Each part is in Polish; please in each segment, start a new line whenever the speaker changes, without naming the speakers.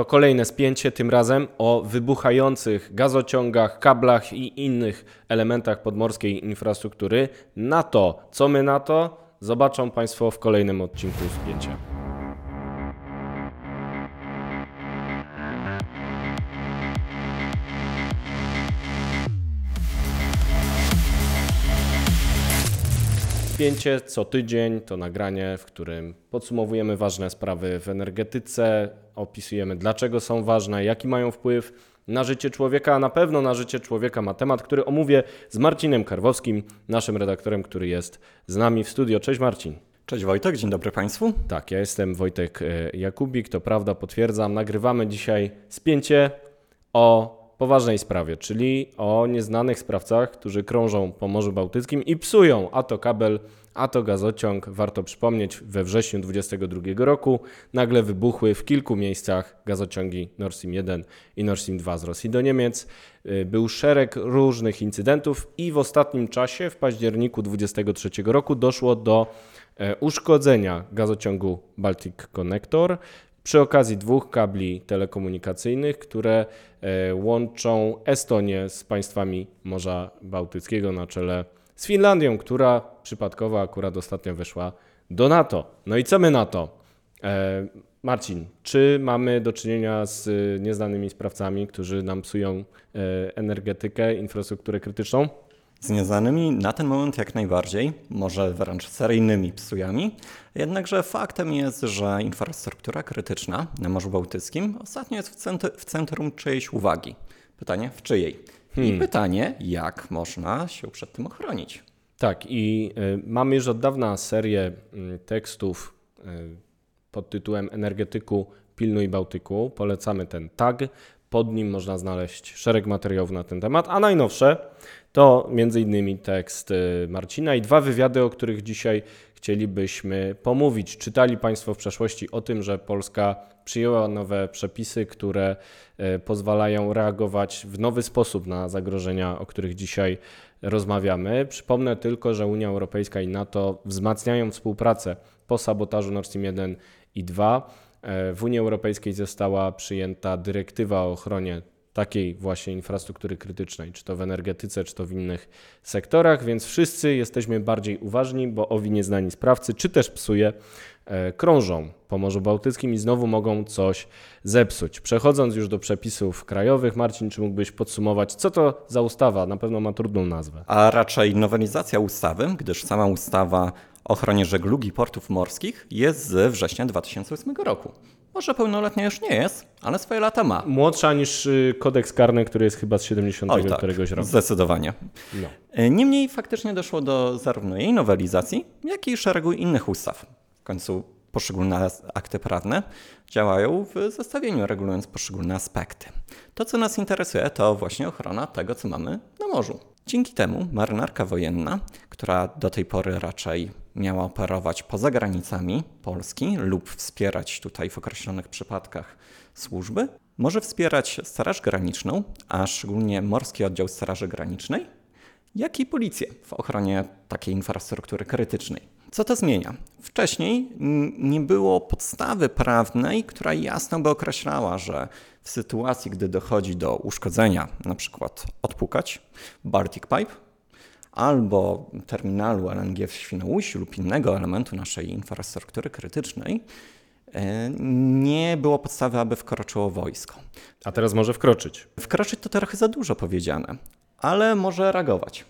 To kolejne spięcie, tym razem o wybuchających gazociągach, kablach i innych elementach podmorskiej infrastruktury. Na to, co my na to, zobaczą Państwo w kolejnym odcinku spięcia. Spięcie co tydzień to nagranie, w którym podsumowujemy ważne sprawy w energetyce, opisujemy dlaczego są ważne, jaki mają wpływ na życie człowieka, a na pewno na życie człowieka ma temat, który omówię z Marcinem Karwowskim, naszym redaktorem, który jest z nami w studio. Cześć Marcin.
Cześć Wojtek, dzień dobry Państwu.
Tak, ja jestem Wojtek e, Jakubik, to prawda, potwierdzam. Nagrywamy dzisiaj spięcie o poważnej sprawie, czyli o nieznanych sprawcach, którzy krążą po Morzu Bałtyckim i psują a to kabel, a to gazociąg. Warto przypomnieć, we wrześniu 2022 roku nagle wybuchły w kilku miejscach gazociągi Nord Stream 1 i Nord Stream 2 z Rosji do Niemiec. Y, był szereg różnych incydentów i w ostatnim czasie, w październiku 2023 roku, doszło do e, uszkodzenia gazociągu Baltic Connector przy okazji dwóch kabli telekomunikacyjnych, które e, łączą Estonię z państwami Morza Bałtyckiego na czele z Finlandią, która przypadkowo akurat ostatnio weszła do NATO. No i co my na to? E, Marcin, czy mamy do czynienia z nieznanymi sprawcami, którzy nam psują e, energetykę, infrastrukturę krytyczną?
Z nieznanymi na ten moment jak najbardziej, może wręcz seryjnymi psujami. Jednakże faktem jest, że infrastruktura krytyczna na Morzu Bałtyckim ostatnio jest w centrum czyjejś uwagi. Pytanie w czyjej? Hmm. I pytanie, jak można się przed tym ochronić?
Tak, i y, mamy już od dawna serię y, tekstów y, pod tytułem Energetyku Pilnuj Bałtyku. Polecamy ten tag. Pod nim można znaleźć szereg materiałów na ten temat, a najnowsze to m.in. tekst y, Marcina i dwa wywiady, o których dzisiaj chcielibyśmy pomówić. Czytali Państwo w przeszłości o tym, że Polska przyjęła nowe przepisy, które y, pozwalają reagować w nowy sposób na zagrożenia, o których dzisiaj rozmawiamy. Przypomnę tylko, że Unia Europejska i NATO wzmacniają współpracę po sabotażu Nord Stream 1 i 2. E, w Unii Europejskiej została przyjęta dyrektywa o ochronie takiej właśnie infrastruktury krytycznej, czy to w energetyce, czy to w innych sektorach, więc wszyscy jesteśmy bardziej uważni, bo owi nieznani sprawcy, czy też psuje, e, krążą po Morzu Bałtyckim i znowu mogą coś zepsuć. Przechodząc już do przepisów krajowych, Marcin, czy mógłbyś podsumować, co to za ustawa? Na pewno ma trudną nazwę.
A raczej nowelizacja ustawy, gdyż sama ustawa ochronie żeglugi portów morskich jest z września 2008 roku. Może pełnoletnia już nie jest, ale swoje lata ma.
Młodsza niż y, kodeks karny, który jest chyba z 70 Oj, tak, któregoś roku.
Zdecydowanie. No. E, niemniej faktycznie doszło do zarówno jej nowelizacji, jak i szeregu innych ustaw. W końcu poszczególne akty prawne działają w zestawieniu, regulując poszczególne aspekty. To, co nas interesuje, to właśnie ochrona tego, co mamy na morzu. Dzięki temu marynarka wojenna, która do tej pory raczej miała operować poza granicami Polski lub wspierać tutaj w określonych przypadkach służby, może wspierać Straż Graniczną, a szczególnie Morski Oddział Straży Granicznej, jak i policję w ochronie takiej infrastruktury krytycznej. Co to zmienia? Wcześniej nie było podstawy prawnej, która jasno by określała, że w sytuacji, gdy dochodzi do uszkodzenia, na przykład odpukać Baltic Pipe, albo terminalu LNG w Świnoujściu lub innego elementu naszej infrastruktury krytycznej, e, nie było podstawy, aby wkroczyło wojsko.
A teraz może wkroczyć?
Wkroczyć to trochę za dużo powiedziane, ale może reagować.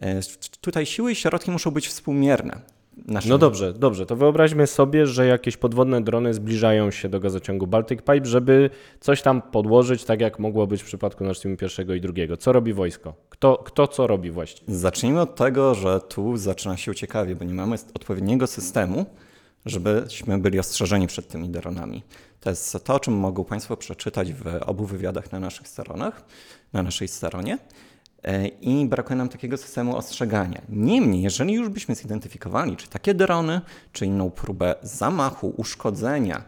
E, tutaj siły i środki muszą być współmierne.
Naszym... No dobrze, dobrze. To wyobraźmy sobie, że jakieś podwodne drony zbliżają się do gazociągu Baltic Pipe, żeby coś tam podłożyć, tak jak mogło być w przypadku Nord Stream pierwszego i drugiego. Co robi wojsko? Kto, kto co robi właściwie?
Zacznijmy od tego, że tu zaczyna się ciekawie, bo nie mamy odpowiedniego systemu, żebyśmy byli ostrzeżeni przed tymi dronami. To jest to, o czym mogą Państwo przeczytać w obu wywiadach na naszych stronach, na naszej stronie. E, i brakuje nam takiego systemu ostrzegania. Niemniej, jeżeli już byśmy zidentyfikowali, czy takie drony, czy inną próbę zamachu, uszkodzenia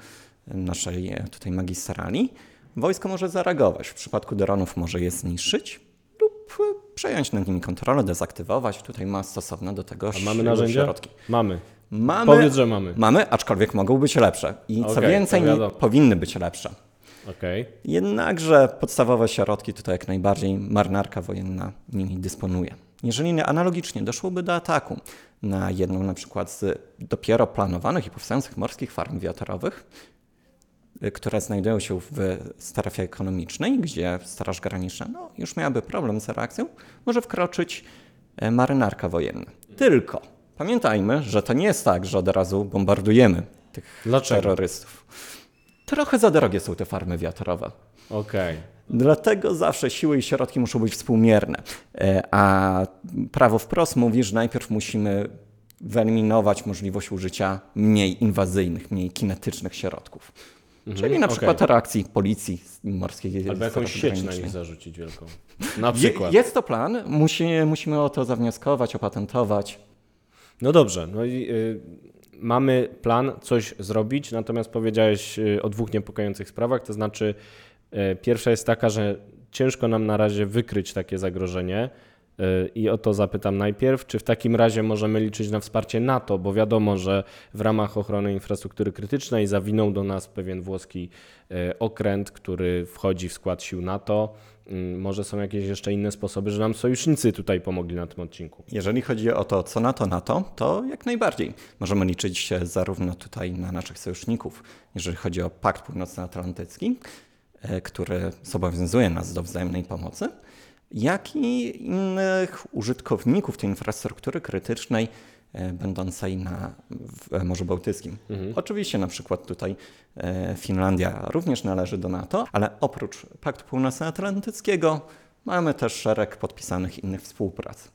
naszej e, tutaj magistrali, wojsko może zareagować. W przypadku dronów może je zniszczyć lub e, przejąć nad nimi kontrolę, dezaktywować. Tutaj ma stosowne do tego
A mamy narzędzia?
środki.
Mamy.
Mamy,
Powiedz, że mamy.
Mamy, aczkolwiek mogą być lepsze. I okay, co więcej, powinny być lepsze.
Okay.
Jednakże podstawowe środki tutaj jak najbardziej marynarka wojenna nimi dysponuje. Jeżeli analogicznie doszłoby do ataku na jedną na przykład z dopiero planowanych i powstających morskich farm wiatrowych, y, które znajdują się w strefie ekonomicznej, gdzie Straż Graniczna no, już miałaby problem z reakcją, może wkroczyć e, marynarka wojenna. Tylko pamiętajmy, że to nie jest tak, że od razu bombardujemy tych Dlaczego? terrorystów. Trochę za drogie są te farmy wiatrowe.
Okej. Okay.
Dlatego zawsze siły i środki muszą być współmierne. E, a prawo wprost mówi, że najpierw musimy wyeliminować możliwość użycia mniej inwazyjnych, mniej kinetycznych środków. Mhm, Czyli na przykład okay. reakcji policji morskiej.
Albo jakąś sieć na nich zarzucić wielką. Na przykład.
Je, jest to plan, Musi, musimy o to zawnioskować, opatentować.
No dobrze. No i, y, mamy plan coś zrobić, natomiast powiedziałeś y, o dwóch niepokojących sprawach, to znaczy y, pierwsza jest taka, że ciężko nam na razie wykryć takie zagrożenie. I o to zapytam najpierw, czy w takim razie możemy liczyć na wsparcie NATO, bo wiadomo, że w ramach ochrony infrastruktury krytycznej zawinął do nas pewien włoski okręt, który wchodzi w skład sił NATO. Mm, może są jakieś jeszcze inne sposoby, że nam sojusznicy tutaj pomogli na tym odcinku.
Jeżeli chodzi o to, co NATO, NATO, to jak najbardziej. Możemy liczyć zarówno tutaj na naszych sojuszników, jeżeli chodzi o Pakt Północnoatlantycki, e, który zobowiązuje nas do wzajemnej pomocy, jak i innych użytkowników tej infrastruktury krytycznej, E, będącej na, w Morzu Bałtyckim. Mhm. Oczywiście na przykład tutaj e, Finlandia również należy do NATO, ale oprócz Paktu Północnoatlantyckiego mamy też szereg podpisanych innych współprac.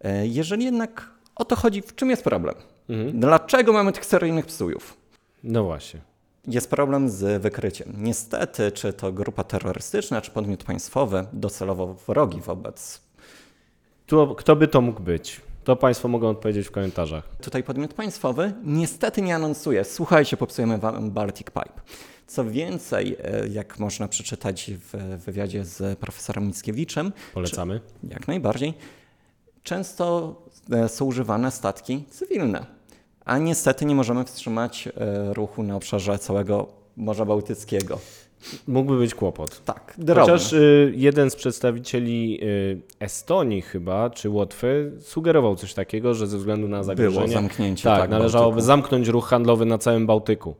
E, jeżeli jednak o to chodzi, w czym jest problem? Mhm. Dlaczego mamy tych seryjnych psujów?
No właśnie.
Jest problem z wykryciem. Niestety, czy to grupa terrorystyczna, czy podmiot państwowy docelowo wrogi wobec.
Tu, kto by to mógł być? To Państwo mogą odpowiedzieć w komentarzach.
Tutaj podmiot państwowy niestety nie anonsuje. Słuchajcie, popsujemy Wam Baltic Pipe. Co więcej, e, jak można przeczytać w wywiadzie z profesorem Mickiewiczem.
Polecamy.
Czy, jak najbardziej. Często e, są używane statki cywilne, a niestety nie możemy wstrzymać e, ruchu na obszarze całego Morza Bałtyckiego.
Mógłby być kłopot.
Tak,
drobny. Chociaż y, jeden z przedstawicieli y, Estonii chyba, czy Łotwy, sugerował coś takiego, że ze względu na zagrożenie...
Było zamknięcie,
tak, tak należałoby Bałtyku. zamknąć ruch handlowy na całym Bałtyku.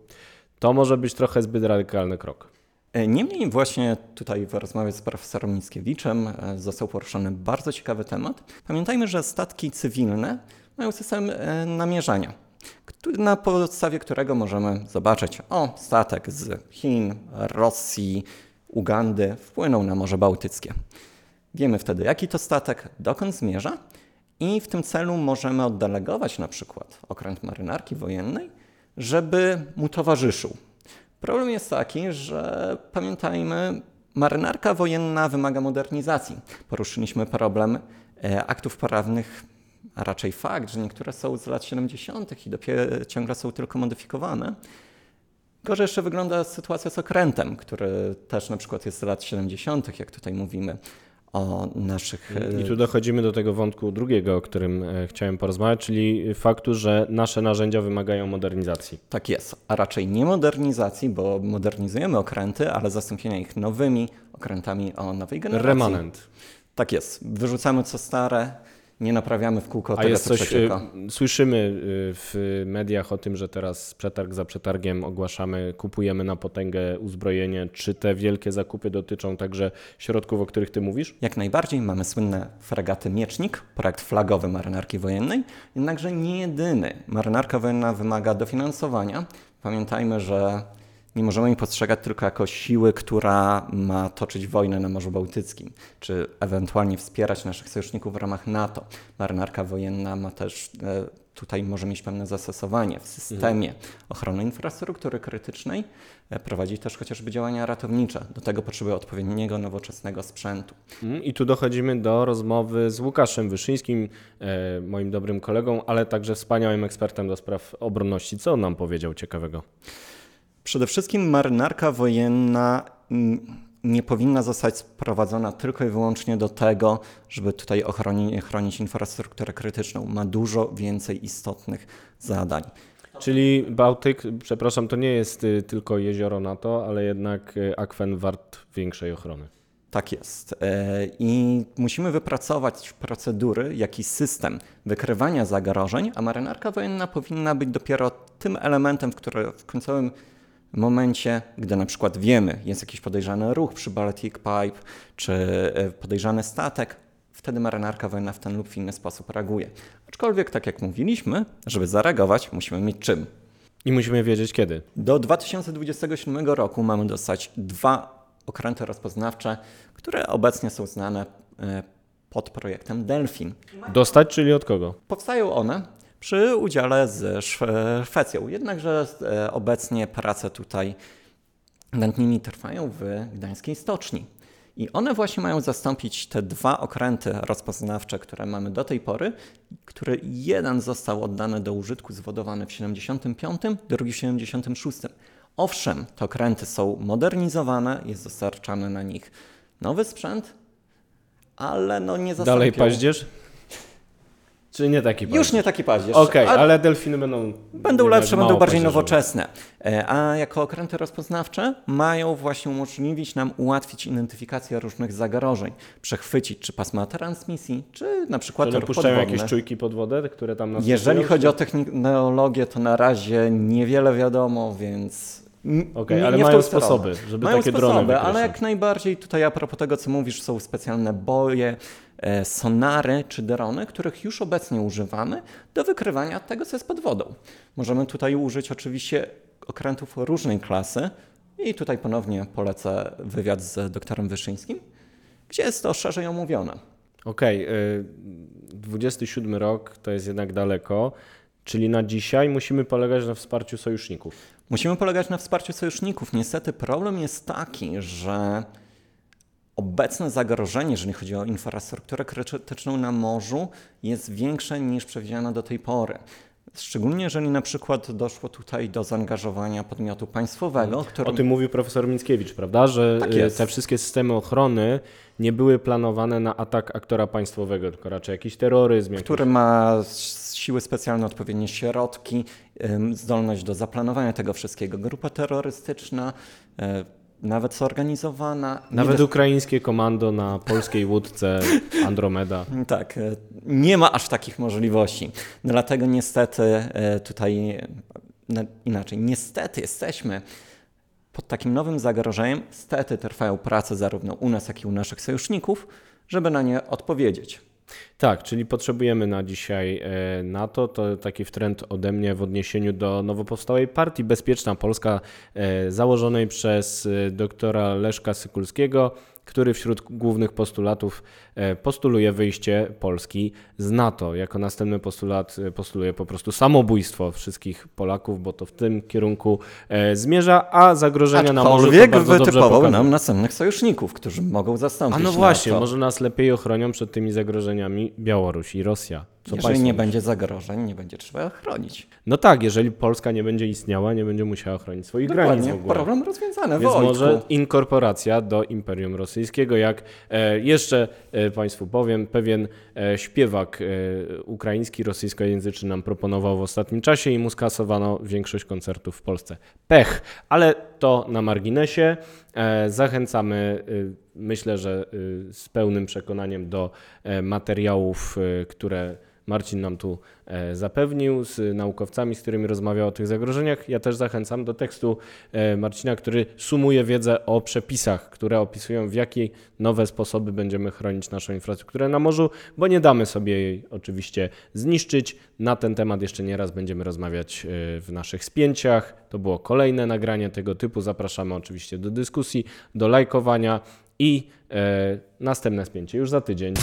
To może być trochę zbyt radykalny krok.
E, niemniej właśnie tutaj w rozmowie z profesorem Mickiewiczem e, został poruszony bardzo ciekawy temat. Pamiętajmy, że statki cywilne mają system namierzania na podstawie którego możemy zobaczyć, o, statek z Chin, Rosji, Ugandy wpłynął na Morze Bałtyckie. Wiemy wtedy, jaki to statek, dokąd zmierza i w tym celu możemy oddelegować na przykład okręt marynarki wojennej, żeby mu towarzyszył. Problem jest taki, że pamiętajmy, marynarka wojenna wymaga modernizacji. Poruszyliśmy problem e, aktów prawnych a raczej fakt, że niektóre są z lat 70. i dopiero ciągle są tylko modyfikowane. Gorzej jeszcze wygląda sytuacja z okrętem, który też na przykład jest z lat 70., jak tutaj mówimy o naszych.
I tu dochodzimy do tego wątku drugiego, o którym e, chciałem porozmawiać, czyli faktu, że nasze narzędzia wymagają modernizacji.
Tak jest, a raczej nie modernizacji, bo modernizujemy okręty, ale zastąpienia ich nowymi okrętami o nowej generacji.
Remanent.
Tak jest. Wyrzucamy co stare, nie naprawiamy w kółko A tego, jest co coś.
Y, słyszymy y, w mediach o tym, że teraz przetarg za przetargiem ogłaszamy, kupujemy na potęgę uzbrojenie. Czy te wielkie zakupy dotyczą także środków, o których ty mówisz?
Jak najbardziej. Mamy słynne fregaty Miecznik, projekt flagowy marynarki wojennej, jednakże nie jedyny. Marynarka wojenna wymaga dofinansowania. Pamiętajmy, że nie możemy jej postrzegać tylko jako siły, która ma toczyć wojnę na Morzu Bałtyckim, czy ewentualnie wspierać naszych sojuszników w ramach NATO. Marynarka wojenna ma też e, tutaj może mieć pewne zastosowanie w systemie ochrony infrastruktury krytycznej, e, prowadzi też chociażby działania ratownicze. Do tego potrzebuje odpowiedniego, nowoczesnego sprzętu.
Mhm. I tu dochodzimy do rozmowy z Łukaszem Wyszyńskim, e, moim dobrym kolegą, ale także wspaniałym ekspertem do spraw obronności. Co on nam powiedział ciekawego?
Przede wszystkim marynarka wojenna nie powinna zostać sprowadzona tylko i wyłącznie do tego, żeby tutaj ochronić, chronić infrastrukturę krytyczną. Ma dużo więcej istotnych zadań.
Czyli Bałtyk, przepraszam, to nie jest y, tylko jezioro NATO, ale jednak y, akwen wart większej ochrony.
Tak jest. E, I musimy wypracować procedury, jakiś system wykrywania zagrożeń, a marynarka wojenna powinna być dopiero tym elementem, w którym w końcowym momencie, gdy na przykład wiemy, jest jakiś podejrzany ruch przy Baltic Pipe, czy e, podejrzany statek, wtedy marynarka wojenna w ten lub w inny sposób reaguje. Aczkolwiek, tak jak mówiliśmy, żeby zareagować, musimy mieć czym.
I musimy wiedzieć kiedy.
Do 2027 roku mamy dostać dwa okręty rozpoznawcze, które obecnie są znane e, pod projektem Delfin.
Dostać, czyli od kogo?
Powstają one przy udziale z Szwecją, jednakże e, obecnie prace tutaj nad nimi trwają w gdańskiej stoczni. I one właśnie mają zastąpić te dwa okręty rozpoznawcze, które mamy do tej pory, który jeden został oddany do użytku, zwodowany w 75, drugi w 76. Owszem, te okręty są modernizowane, jest dostarczany na nich nowy sprzęt, ale no nie zastąpią...
Dalej paździerz? Czy nie taki paździerz?
Już nie taki paździerz.
Okej, okay, ale delfiny będą...
Będą lepsze, będą bardziej nowoczesne. E, a jako okręty rozpoznawcze mają właśnie umożliwić nam ułatwić identyfikację różnych zagrożeń, przechwycić czy pasma transmisji, czy na przykład
Czy puszczają jakieś czujki pod wodę, które tam nas
Jeżeli chodzi o technologię, to na razie niewiele wiadomo, więc
Okej, okay, ale mają sposoby, żeby
mają
takie
sposoby,
drony
ale jak najbardziej tutaj a propos tego, co mówisz, są specjalne boje, sonary czy drony, których już obecnie używamy do wykrywania tego, co jest pod wodą. Możemy tutaj użyć oczywiście okrętów różnej klasy i tutaj ponownie polecę wywiad z doktorem Wyszyńskim, gdzie jest to szerzej omówione.
Okej, okay, 27 rok to jest jednak daleko, czyli na dzisiaj musimy polegać na wsparciu sojuszników.
Musimy polegać na wsparciu sojuszników. Niestety problem jest taki, że obecne zagrożenie, jeżeli chodzi o infrastrukturę krytyczną na morzu, jest większe niż przewidziano do tej pory. Szczególnie jeżeli na przykład doszło tutaj do zaangażowania podmiotu państwowego.
Którym... O tym mówił profesor Mickiewicz, prawda? Że tak y, te wszystkie systemy ochrony nie były planowane na atak aktora państwowego, tylko raczej jakiś terroryzm.
Który jakiś... ma siły specjalne, odpowiednie środki, zdolność do zaplanowania tego wszystkiego. Grupa terrorystyczna, e, nawet zorganizowana.
Nawet ukraińskie komando na polskiej łódce Andromeda.
Tak, e, nie ma aż takich możliwości. Dlatego niestety e, tutaj inaczej, niestety jesteśmy pod takim nowym zagrożeniem. Niestety trwają prace zarówno u nas, jak i u naszych sojuszników, żeby na nie odpowiedzieć.
Tak, czyli potrzebujemy na dzisiaj e, NATO. To taki trend ode mnie w odniesieniu do nowo powstałej partii Bezpieczna Polska, e, założonej przez e, doktora Leszka Sykulskiego który wśród głównych postulatów e, postuluje wyjście Polski z NATO. Jako następny postulat e, postuluje po prostu samobójstwo wszystkich Polaków, bo to w tym kierunku e, zmierza, a zagrożenia na morzu to bardzo wytypował
nam następnych sojuszników, którzy mogą zastąpić
A no właśnie, NATO. może nas lepiej ochronią przed tymi zagrożeniami Białoruś i Rosja.
Co jeżeli nie będzie zagrożeń, nie będzie trzeba chronić.
No tak, jeżeli Polska nie będzie istniała, nie będzie musiała chronić swoich Dokładnie. granic w ogóle.
Problem rozwiązany.
Więc może inkorporacja do Imperium Rosyjskiego, jak e, jeszcze e, Państwu powiem, pewien e, śpiewak e, ukraiński, rosyjskojęzyczny nam proponował w ostatnim czasie i mu skasowano większość koncertów w Polsce. Pech, ale to na marginesie. E, zachęcamy, e, myślę, że z pełnym przekonaniem do materiałów, które Marcin nam tu e, zapewnił z naukowcami, z którymi rozmawiał o tych zagrożeniach. Ja też zachęcam do tekstu e, Marcina, który sumuje wiedzę o przepisach, które opisują w jakie nowe sposoby będziemy chronić naszą infrastrukturę na morzu, bo nie damy sobie jej oczywiście zniszczyć. Na ten temat jeszcze nie raz będziemy rozmawiać e, w naszych spięciach. To było kolejne nagranie tego typu. Zapraszamy oczywiście do dyskusji, do lajkowania i e, następne spięcie już za tydzień.